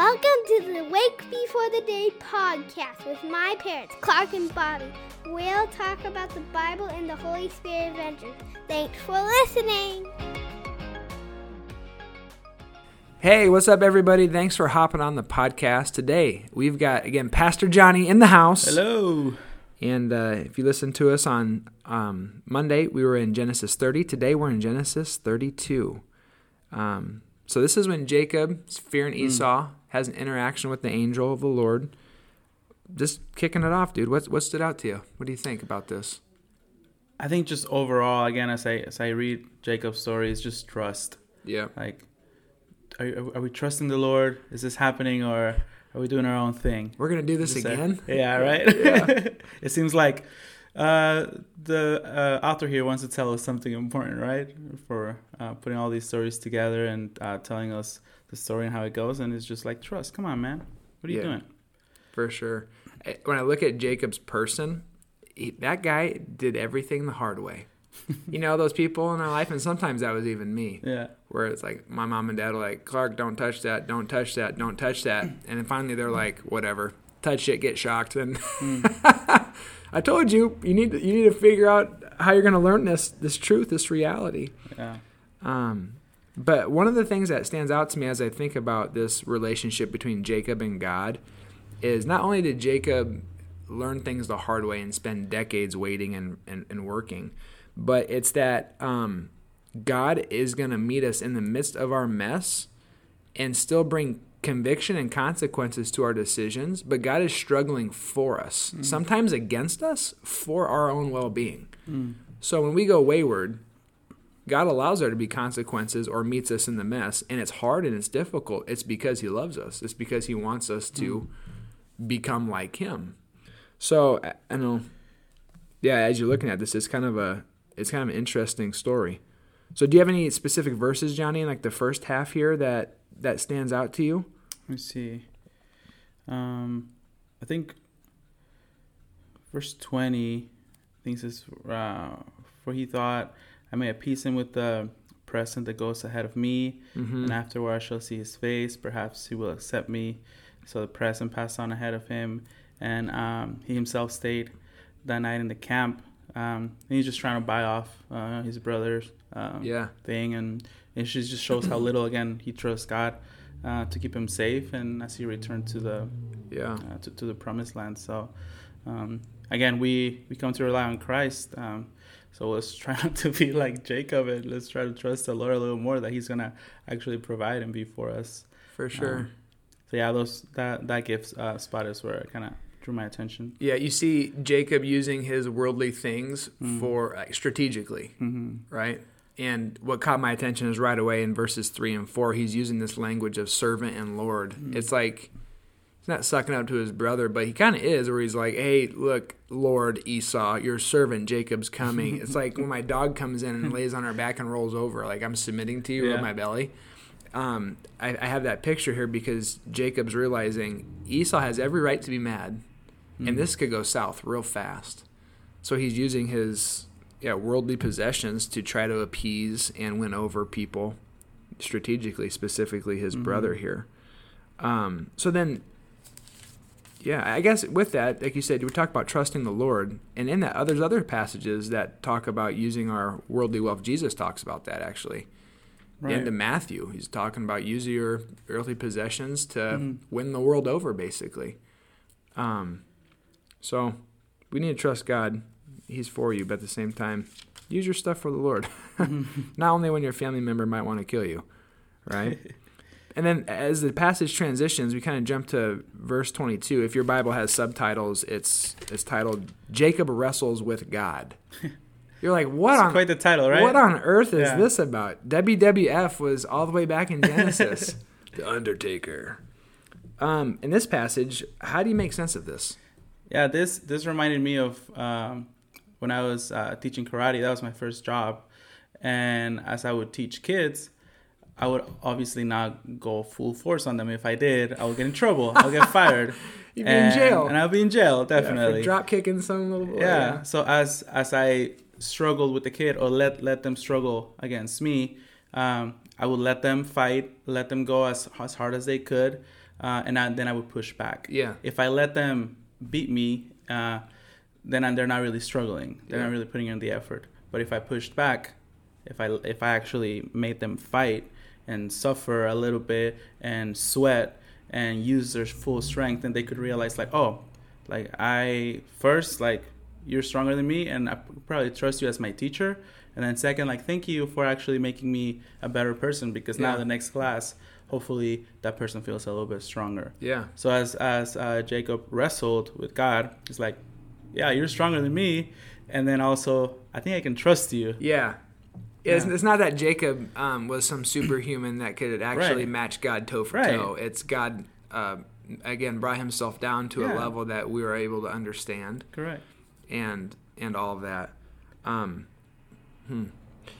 Welcome to the Wake Before the Day podcast with my parents, Clark and Bobbie. We'll talk about the Bible and the Holy Spirit adventures. Thanks for listening. Hey, what's up, everybody? Thanks for hopping on the podcast today. We've got, again, Pastor Johnny in the house. Hello. And uh, if you listen to us on um, Monday, we were in Genesis 30. Today, we're in Genesis 32. Um, so this is when Jacob, fearing hmm. Esau, has an interaction with the angel of the Lord. Just kicking it off, dude. What what stood out to you? What do you think about this? I think just overall, again, as I as I read Jacob's story, is just trust. Yeah. Like, are, are we trusting the Lord? Is this happening, or are we doing our own thing? We're gonna do this Just, again. yeah, right. Yeah. it seems like uh, the uh, author here wants to tell us something important, right? For uh, putting all these stories together and uh, telling us the story and how it goes, and it's just like trust. Come on, man. What are you Yeah. doing? For sure. When I look at Jacob's person, he, that guy did everything the hard way. you know those people in our life, and sometimes that was even me. Yeah. where it's like my mom and dad are like, Clark, don't touch that, don't touch that, don't touch that. And then finally they're like, whatever, touch it, get shocked. And I told you, you need to, you need to figure out how you're going to learn this this truth, this reality. Yeah. Um, but one of the things that stands out to me as I think about this relationship between Jacob and God is not only did Jacob learn things the hard way and spend decades waiting and, and, and working, but it's that um, God is going to meet us in the midst of our mess and still bring conviction and consequences to our decisions, but God is struggling for us, mm. sometimes against us, for our own well being. Mm. So when we go wayward, God allows there to be consequences or meets us in the mess, and it's hard and it's difficult. It's because He loves us. It's because He wants us to mm. become like Him. So I- I know, yeah. As you're looking at this, it's kind of a it's kind of an interesting story. So do you have any specific verses, Johnny, in like the first half here that that stands out to you? Let me see. Um, I think verse 20 I think says, uh, For he thought, I may appease him with the present that goes ahead of me, Mm-hmm. and afterward I shall see his face. Perhaps he will accept me. So the present passed on ahead of him, and um, he himself stayed that night in the camp. Um, and he's just trying to buy off uh, his brother's um, Yeah. thing, and it just just shows how little again he trusts God uh, to keep him safe, and as he returned to the Yeah. uh, to, to the promised land. So um, again, we we come to rely on Christ. Um, so let's try not to be like Jacob, and let's try to trust the Lord a little more that He's gonna actually provide and be for us. For sure. Um, So yeah, those that that gift uh, spot is where it kind of drew my attention. yeah, you see Jacob using his worldly things for like, strategically. Mm-hmm. right? And what caught my attention is right away in verses three and four, he's using this language of servant and Lord. It's like he's not sucking up to his brother, but he kind of is, where he's like, "Hey, look, Lord Esau, your servant Jacob's coming." it's like when my dog comes in and lays on our back and rolls over, like I'm submitting to you, Yeah. my belly. Um, I, I have that picture here because Jacob's realizing Esau has every right to be mad, and this could go south real fast. So he's using his yeah worldly possessions to try to appease and win over people strategically, specifically his brother here. Um, so then, yeah, I guess with that, like you said, we talk about trusting the Lord, and in that, there's other passages that talk about using our worldly wealth. Jesus talks about that actually. Right. Into Matthew, he's talking about using your earthly possessions to Mhm. win the world over, basically. Um, so we need to trust God. He's for you, but at the same time, use your stuff for the Lord. Not only when your family member might want to kill you, right? and then as the passage transitions, we kind of jump to verse 22. If your Bible has subtitles, it's it's titled "Jacob wrestles with God." You're like, what It's on quite the title, right? what on earth is Yeah. this about? WWF was all the way back in Genesis. the Undertaker. Um, in this passage, how do you make sense of this? Yeah, this this reminded me of um, when I was uh, teaching karate. That was my first job, and as I would teach kids, I would obviously not go full force on them. If I did, I would get in trouble. I'll get fired. You'd be in jail. and I'll be in jail definitely. Yeah, drop kicking some little boy. yeah. So as as I struggled with the kid or let let them struggle against me, um, I would let them fight, let them go as as hard as they could. uh, and I, then I would push back. Yeah. If I let them beat me, uh, then I- they're not really struggling. They're Yeah. not really putting in the effort. But if I pushed back, if I if I actually made them fight and suffer a little bit and sweat and use their full strength, then they could realize like, oh, like I first like you're stronger than me, and I probably trust you as my teacher. And then second, like thank you for actually making me a better person because now the next class, hopefully that person feels a little bit stronger. Yeah. So as as uh, Jacob wrestled with God, he's like, "Yeah, you're stronger than me," and then also, I think I can trust you. Yeah. It's, Yeah. it's not that Jacob um, was some superhuman that could actually Right. match God toe for Right. toe. It's God, uh, again, brought himself down to a level that we were able to understand Correct. and and all of that. Um, hmm.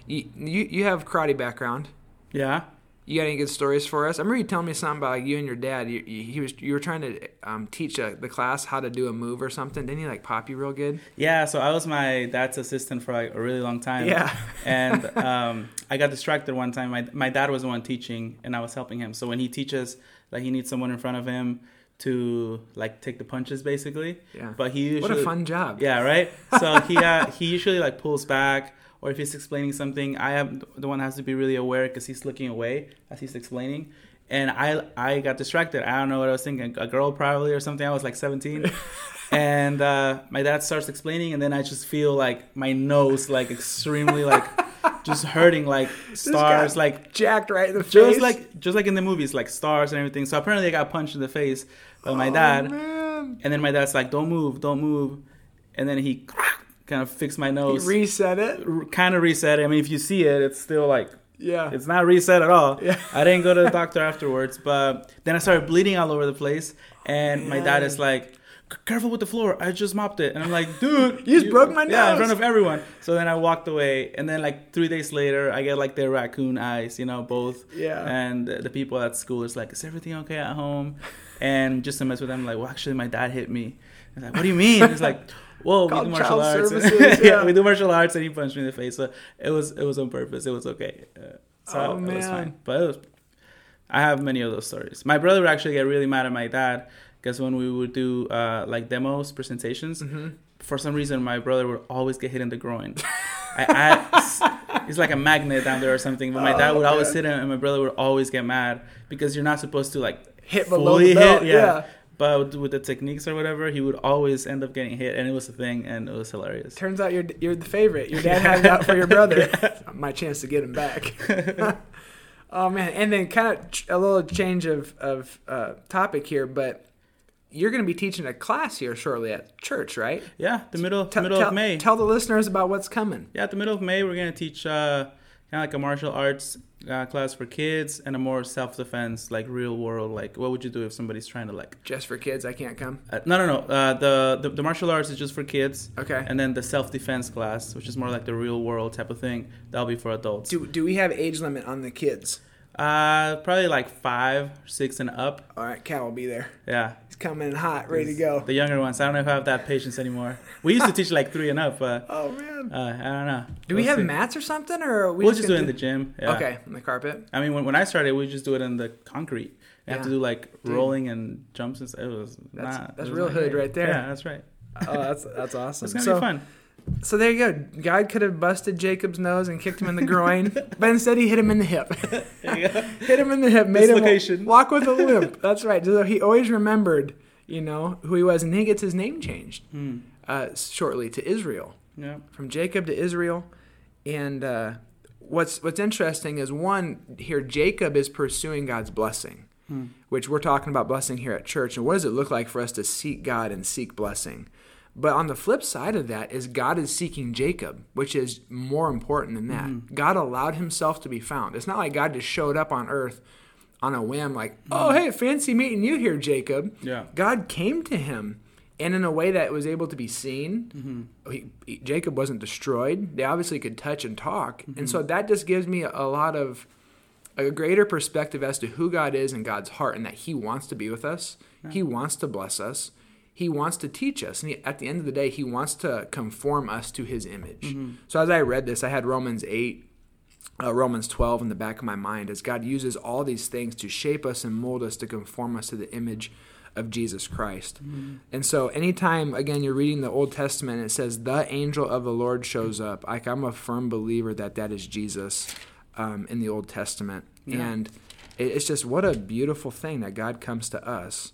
you, you, you have karate background. Yeah. You got any good stories for us? I remember you telling me something about like, you and your dad. You, you, he was you were trying to um, teach uh the class how to do a move or something. Didn't he like pop you real good? Yeah. So I was my dad's assistant for like a really long time. Yeah. and um, I got distracted one time. My my dad was the one teaching, and I was helping him. So when he teaches, like he needs someone in front of him to like take the punches, basically. Yeah. But he usually, What a fun job. Yeah, right. So he uh, he usually like pulls back, or if he's explaining something, I am the one that has to be really aware because he's looking away as he's explaining. And I I got distracted. I don't know what I was thinking. A girl probably or something. I was like 17. and uh, my dad starts explaining, and then I just feel like my nose like extremely like just hurting like stars like Jacked right in the face. just like just like in the movies like stars and everything. So apparently I got punched in the face by my Oh, dad. man. And then my dad's like, "Don't move, don't move," and then he kind of fixed my He nose, reset it. kind of reset it. I mean, if you see it, it's still like Yeah. it's not reset at all. Yeah. I didn't go to the doctor afterwards, but then I started bleeding all over the place, and my dad is like. Careful with the floor. I just mopped it, and I'm like, dude, You just broke my nose. Yeah, in front of everyone. So then I walked away, and then like three days later, I get like the raccoon eyes, you know, both. Yeah. And the people at school is like, is everything okay at home? And just to mess with them, like, well, actually, my dad hit me. I'm like, what do you mean? It's like, well, we do martial arts. yeah. yeah. we do martial arts, and he punched me in the face. So it was it was on purpose. It was okay. Uh, so Oh, it was fine. But it was. I have many of those stories. My brother would actually get really mad at my dad because when we would do uh, like demos, presentations, Mm-hmm. for some reason my brother would always get hit in the groin. I, I, it's like a magnet down there or something. But my dad would always hit him, and my brother would always get mad because you're not supposed to like Hit below the belt, yeah. But with the techniques or whatever, he would always end up getting hit, and it was a thing, and it was hilarious. Turns out you're you're the favorite. Your dad had it out for your brother. My chance to get him back. oh man! And then kind of a little change of of uh, topic here, but you're going to be teaching a class here shortly at church, right? Yeah, the middle Tell- middle tell, of May. Tell the listeners about what's coming. Yeah, at the middle of May, we're gonna teach uh, kind of like a martial arts uh, class for kids and a more self defense, like real world. Like, what would you do if somebody's trying to like? Just for kids, I can't come. Uh, no, no, no. Uh, the, the the martial arts is just for kids. Okay. And then the self defense class, which is more like the real world type of thing, that'll be for adults. Do do we have age limit on the kids? Uh, probably like five, six, and up. All right, Cal will be there. Yeah. Coming hot, ready to go. The younger ones. I don't know if I have that patience anymore. We used to teach like three and up, but Oh man. uh, I don't know. Do we We'll have see. mats or something, or we We'll just do it in the gym. Yeah. Okay, on the carpet. I mean, when, when I started, we just do it in the concrete. You have to do like Dude. rolling and jumps and stuff. It was That's- not. that's it was real hood right there. Yeah, that's right. Oh, that's that's awesome. It's gonna so, be fun. So there you go. God could have busted Jacob's nose and kicked him in the groin, but instead he hit him in the hip. There you go. hit him in the hip, made him walk with a limp. That's right. So he always remembered, you know, who he was, and he gets his name changed Hmm. uh, shortly to Israel, Yeah. from Jacob to Israel. And uh, what's what's interesting is one here, Jacob is pursuing God's blessing, Hmm. which we're talking about blessing here at church. And what does it look like for us to seek God and seek blessing? But on the flip side of that is God is seeking Jacob, which is more important than that. Mm-hmm. God allowed himself to be found. It's not like God just showed up on earth on a whim, like, Mm-hmm. oh, hey, fancy meeting you here, Jacob. Yeah. God came to him and in a way that was able to be seen. Mm-hmm. He, he- Jacob wasn't destroyed. They obviously could touch and talk. Mm-hmm. And so that just gives me a, a lot of a greater perspective as to who God is and God's heart and that he wants to be with us. He wants to bless us. He wants to teach us. And he, at the end of the day, he wants to conform us to his image. Mm-hmm. So as I read this, I had Romans 8 uh, Romans 12 in the back of my mind as God uses all these things to shape us and mold us to conform us to the image of Jesus Christ. Mm-hmm. And so, anytime, again, you're reading the Old Testament it says, the angel of the Lord shows up, like I'm a firm believer that that is Jesus um, in the Old Testament. Yeah. And it's just what a beautiful thing that God comes to us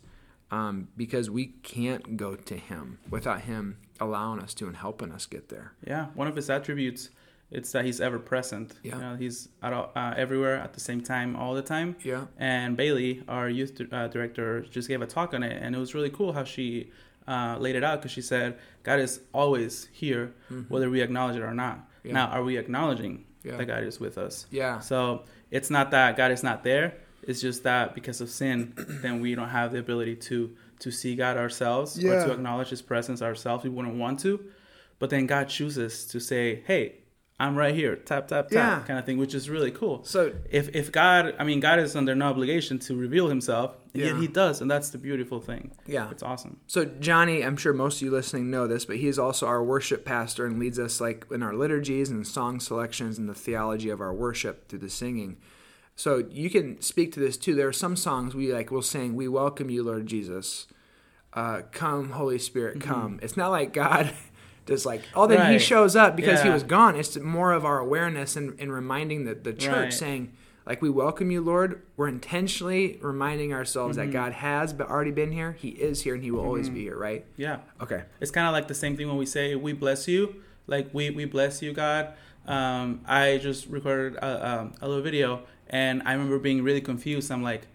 um, because we can't go to Him without Him allowing us to and helping us get there. Yeah, one of His attributes it's that he's ever present. Yeah. You know, he's at, uh, everywhere at the same time all the time. Yeah. And Bailey, our youth uh, director, just gave a talk on it, and it was really cool how she uh, laid it out because she said God is always here, mm-hmm. whether we acknowledge it or not. Yeah. Now, are we acknowledging yeah. that God is with us? Yeah. So it's not that God is not there. It's just that because of sin, then we don't have the ability to to see God ourselves yeah. or to acknowledge His presence ourselves. We wouldn't want to, but then God chooses to say, "Hey, I'm right here, tap tap tap, yeah. kind of thing, which is really cool. So if if God, I mean, God is under no obligation to reveal Himself, and yeah. yet He does, and that's the beautiful thing. Yeah, it's awesome. So Johnny, I'm sure most of you listening know this, but he's also our worship pastor and leads us like in our liturgies and song selections and the theology of our worship through the singing. So you can speak to this too. There are some songs we like. We'll sing, "We welcome you, Lord Jesus." Uh, come, Holy Spirit, mm-hmm. come. Mm-hmm. It's not like God just like oh then right. he shows up because yeah. he was gone it's more of our awareness and, and reminding the, the church right. saying like we welcome you lord we're intentionally reminding ourselves mm-hmm. that god has but already been here he is here and he will mm-hmm. always be here right yeah okay it's kind of like the same thing when we say we bless you like we we bless you god um, i just recorded a, um, a little video and i remember being really confused i'm like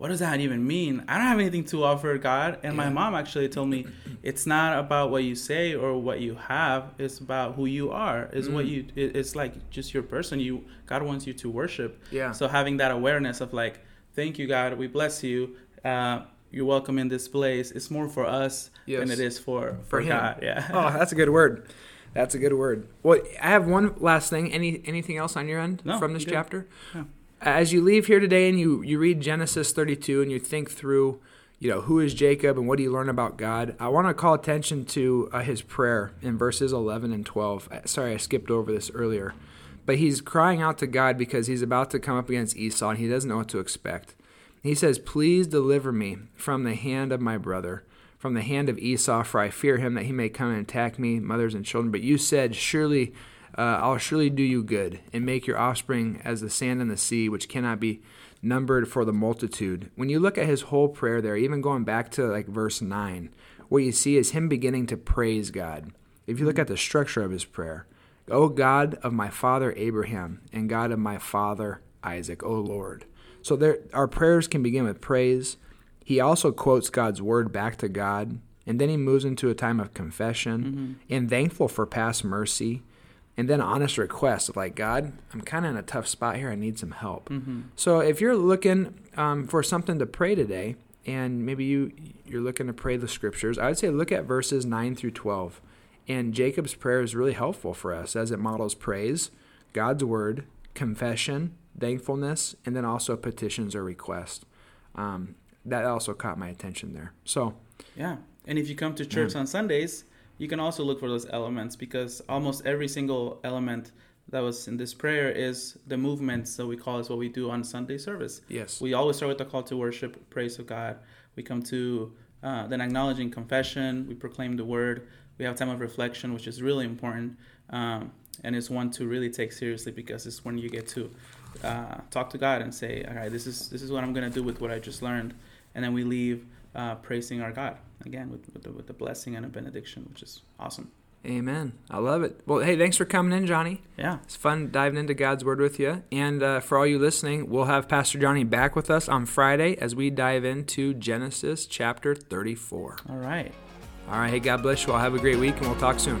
what does that even mean? I don't have anything to offer God. And yeah. my mom actually told me it's not about what you say or what you have. It's about who you are. Is mm. what you. It's like just your person. You God wants you to worship. Yeah. So having that awareness of like, thank you God, we bless you. Uh, you're welcome in this place. It's more for us yes. than it is for for, for God. Yeah. Oh, that's a good word. That's a good word. Well, I have one last thing. Any anything else on your end no, from this chapter? No as you leave here today and you, you read Genesis 32 and you think through, you know, who is Jacob and what do you learn about God, I want to call attention to uh, his prayer in verses 11 and 12. Uh, sorry, I skipped over this earlier. But he's crying out to God because he's about to come up against Esau and he doesn't know what to expect. He says, Please deliver me from the hand of my brother, from the hand of Esau, for I fear him that he may come and attack me, mothers and children. But you said, Surely uh, I'll surely do you good and make your offspring as the sand in the sea, which cannot be numbered for the multitude. When you look at his whole prayer there, even going back to like verse 9, what you see is him beginning to praise God. If you look at the structure of his prayer, O God of my father Abraham and God of my father Isaac, O Lord. So there, our prayers can begin with praise. He also quotes God's word back to God, and then he moves into a time of confession mm-hmm. and thankful for past mercy and then honest request of like god i'm kind of in a tough spot here. I need some help. Mm-hmm. so if you're looking um, for something to pray today and maybe you you're looking to pray the scriptures i would say look at verses 9 through 12 and jacob's prayer is really helpful for us as it models praise god's word confession thankfulness and then also petitions or requests. Um, that also caught my attention there. So yeah. And if you come to church yeah. on sundays you can also look for those elements because almost every single element that was in this prayer is the movements that we call is what we do on Sunday service. Yes. We always start with the call to worship, praise of God. We come to uh, then acknowledging confession. We proclaim the word. We have time of reflection, which is really important, um, and it's one to really take seriously because it's when you get to uh, talk to God and say, "All right, this is this is what I'm going to do with what I just learned," and then we leave uh, praising our God again with with the, with the blessing and a benediction, which is awesome. Amen. I love it. Well, hey, thanks for coming in, Johnny. Yeah. It's fun diving into God's Word with you. And uh, for all you listening, we'll have Pastor Johnny back with us on Friday as we dive into Genesis chapter 34. All right. All right. Hey, God bless you all. Have a great week, and we'll talk soon.